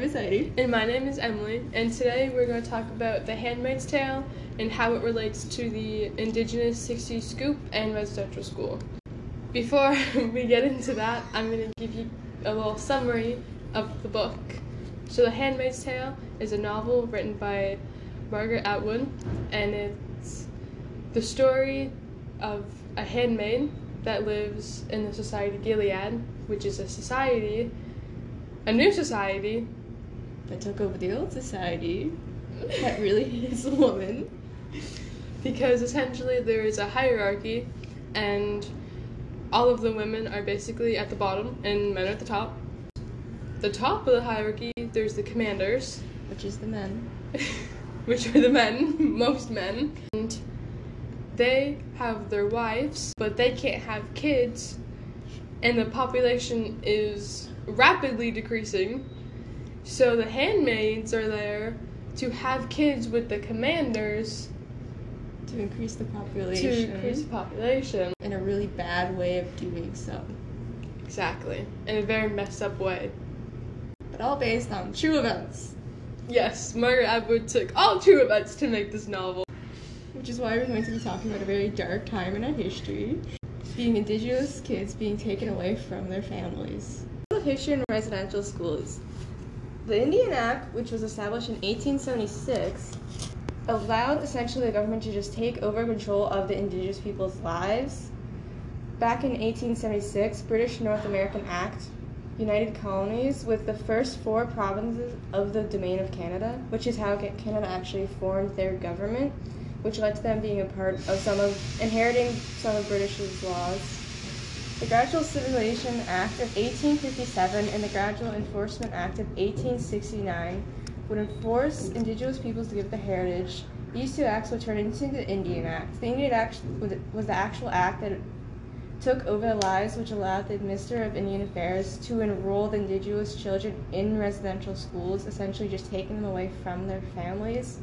name is Heidi. And my name is Emily, and today we're going to talk about The Handmaid's Tale and how it relates to the Indigenous 60s scoop and residential school. Before we get into that, I'm going to give you a little summary of the book. So, The Handmaid's Tale is a novel written by Margaret Atwood, and it's the story of a handmaid that lives in the Society Gilead, which is a society, a new society that took over the old society that really is a woman. Because essentially there is a hierarchy, and all of the women are basically at the bottom and men are at the top. The top of the hierarchy, there's the commanders, which is the men, which are the men, most men. And they have their wives, but they can't have kids, and the population is rapidly decreasing. So the handmaids are there to have kids with the commanders to increase the population. To increase the population. In a really bad way of doing so. Exactly. In a very messed up way. But all based on true events. Yes, Margaret Atwood took all true events to make this novel. Which is why we're going to be talking about a very dark time in our history. Being indigenous kids being taken away from their families. History in residential schools. The Indian Act, which was established in 1876, allowed essentially the government to just take over control of the indigenous people's lives. Back in 1876, British North American Act united colonies with the first four provinces of the Domain of Canada, which is how Canada actually formed their government, which led to them being a part of some of inheriting some of British's laws. The Gradual Civilization Act of 1857 and the Gradual Enforcement Act of 1869 would enforce indigenous peoples to give the heritage. These two acts would turn into the Indian Act. The Indian Act was the actual act that took over the lives which allowed the Minister of Indian Affairs to enroll the indigenous children in residential schools, essentially just taking them away from their families.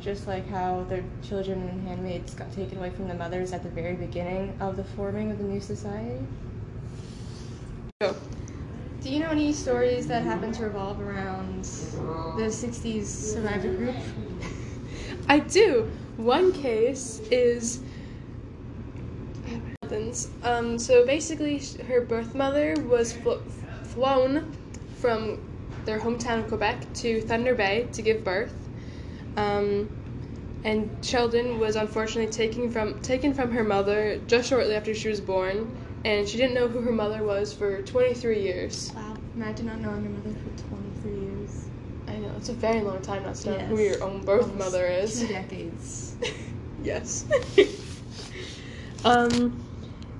Just like how their children and handmaids got taken away from the mothers at the very beginning of the forming of the new society. Go. Do you know any stories that happen to revolve around the 60s survivor group? I do. One case is. Um, so basically, her birth mother was flo- flown from their hometown of Quebec to Thunder Bay to give birth. Um, and Sheldon was unfortunately taken from taken from her mother just shortly after she was born and she didn't know who her mother was for 23 years. Wow, imagine not knowing your mother for 23 years. I know, it's a very long time not to know yes. who your own birth Almost mother is. Two decades. yes. um,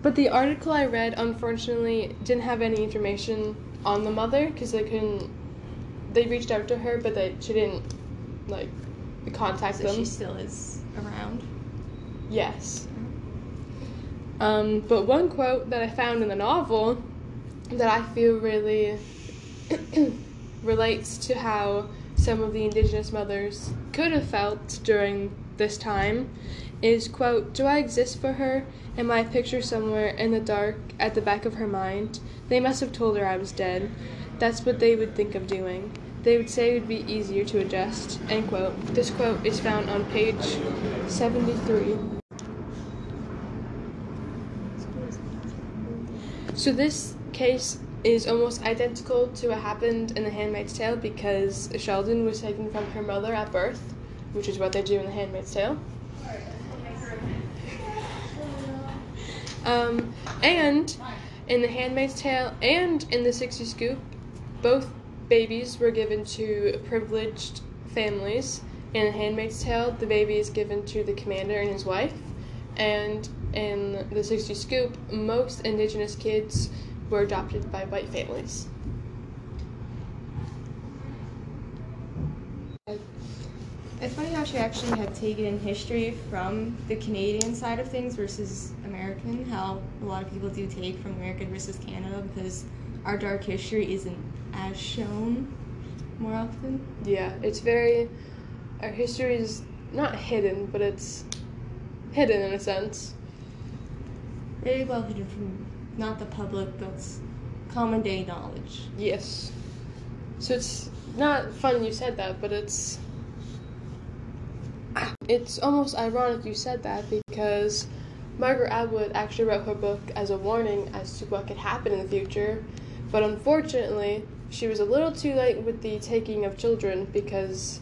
but the article I read, unfortunately, didn't have any information on the mother because they couldn't. They reached out to her, but they she didn't like contact so them. She still is around. Yes. Um, but one quote that I found in the novel that I feel really relates to how some of the indigenous mothers could have felt during this time is quote do i exist for her am i a picture somewhere in the dark at the back of her mind they must have told her i was dead that's what they would think of doing they would say it would be easier to adjust. End quote. This quote is found on page 73 So this case is almost identical to what happened in The Handmaid's Tale because Sheldon was taken from her mother at birth, which is what they do in The Handmaid's Tale. Um, and in The Handmaid's Tale and in The 60 Scoop, both babies were given to privileged families. In The Handmaid's Tale, the baby is given to the commander and his wife. And in the 60 Scoop, most Indigenous kids were adopted by white families. It's funny how she actually had taken history from the Canadian side of things versus American, how a lot of people do take from American versus Canada because our dark history isn't as shown more often. Yeah, it's very. Our history is not hidden, but it's hidden in a sense. Very well hidden from not the public, but common day knowledge. Yes. So it's not funny you said that, but it's it's almost ironic you said that because Margaret Atwood actually wrote her book as a warning as to what could happen in the future, but unfortunately, she was a little too late with the taking of children because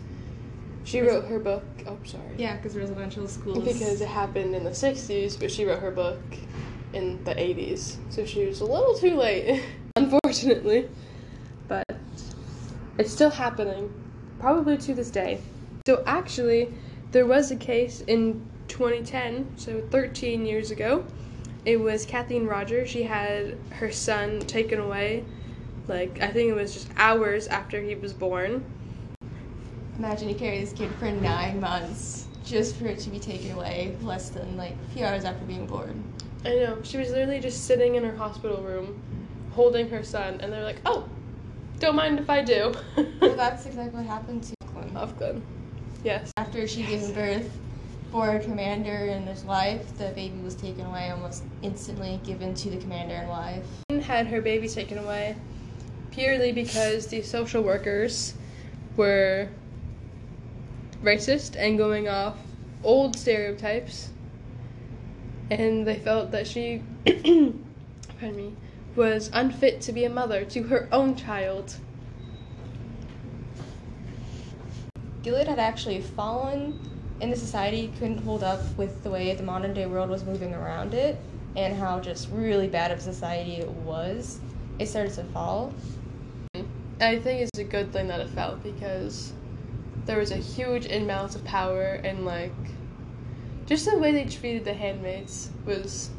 she wrote her book. Oh, sorry. Yeah, because residential schools. Because it happened in the 60s, but she wrote her book in the 80s. So she was a little too late, unfortunately. But it's still happening, probably to this day. So actually, there was a case in 2010, so 13 years ago. It was Kathleen Rogers. She had her son taken away, like, I think it was just hours after he was born. Imagine he carried this kid for nine months just for it to be taken away less than like a few hours after being born. I know. She was literally just sitting in her hospital room holding her son, and they're like, oh, don't mind if I do. well, that's exactly what happened to Clint. Ofglen. Yes. After she gave birth for a commander and his wife, the baby was taken away almost instantly, given to the commander and wife. Had her baby taken away purely because the social workers were racist and going off old stereotypes, and they felt that she, pardon me, was unfit to be a mother to her own child. Gilead had actually fallen in the society, couldn't hold up with the way the modern day world was moving around it, and how just really bad of society it was. It started to fall. I think it's a good thing that it fell because there was a huge imbalance of power and like just the way they treated the handmaids was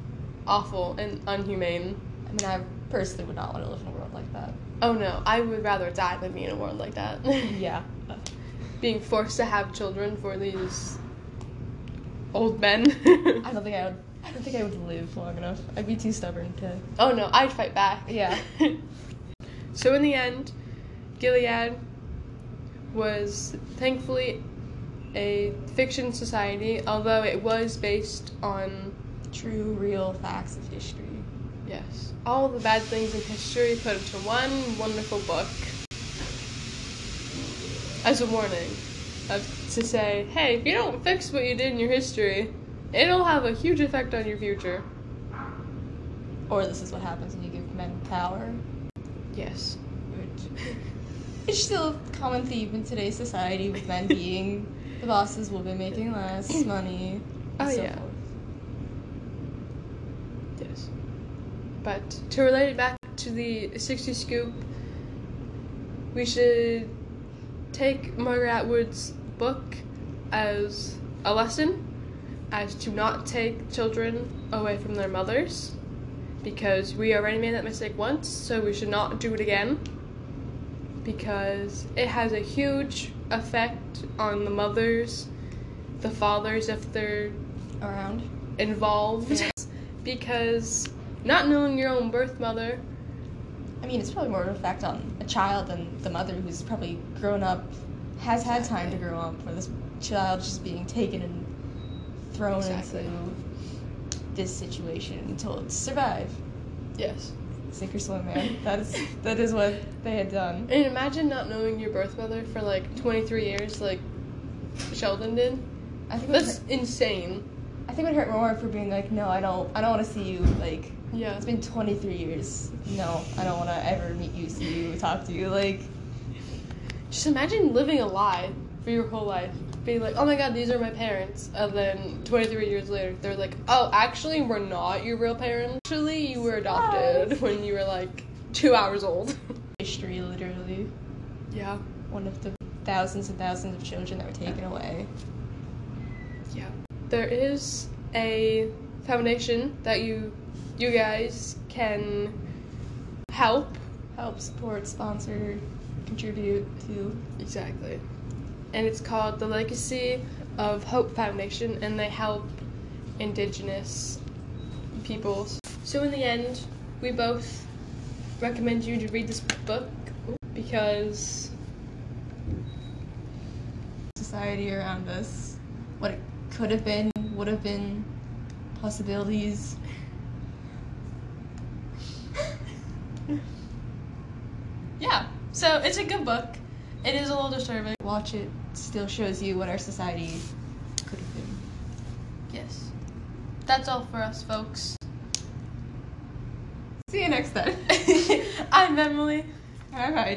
awful and unhumane. I mean, I personally would not want to live in a world like that. Oh no, I would rather die than be in a world like that. yeah. Being forced to have children for these old men. I don't think I would. I don't think I would live long enough. I'd be too stubborn to. Oh no, I'd fight back. Yeah. so in the end, Gilead was thankfully a fiction society, although it was based on true, real facts of history. Yes. All the bad things in history put into one wonderful book as a warning of to say, hey, if you don't fix what you did in your history, it'll have a huge effect on your future. Or this is what happens when you give men power. Yes. It's still a common theme in today's society with men being the bosses, women making less money. Oh so yeah. forth. Yes. But to relate it back to the 60 scoop, we should take Margaret Atwood's book as a lesson as to not take children away from their mothers because we already made that mistake once, so we should not do it again because it has a huge effect on the mothers, the fathers if they're Around. involved Yeah. because not knowing your own birth mother I mean, it's probably more of an effect on a child than the mother who's probably grown up, has had time to grow up, where this child just being taken and thrown Exactly. into this situation until it survive. yes Sink or swim, man. That is that is what they had done. and imagine not knowing your birth mother for like 23 years like sheldon did I think that's insane I think it would hurt more for being like, no, I don't, I don't want to see you. Like, yeah it's been 23 years. No, I don't want to ever meet you, see you, talk to you. Like, just imagine living a lie for your whole life being like oh my god these are my parents and then 23 years later they're like oh actually we're not your real parents actually you were adopted when you were like two hours old history, literally. yeah One of the thousands and thousands of children that were taken away. Yeah. There is a foundation that you you guys can help. Help, support, sponsor, contribute to. Exactly. And it's called the Legacy of Hope Foundation and they help indigenous peoples. So in the end, we both recommend you to read this book because society around us, what it could have been, would have been, possibilities. yeah. So it's a good book It is a little disturbing. Watch it still shows you what our society could have been. Yes. That's all for us, folks. See you next time. I'm Emily. All right.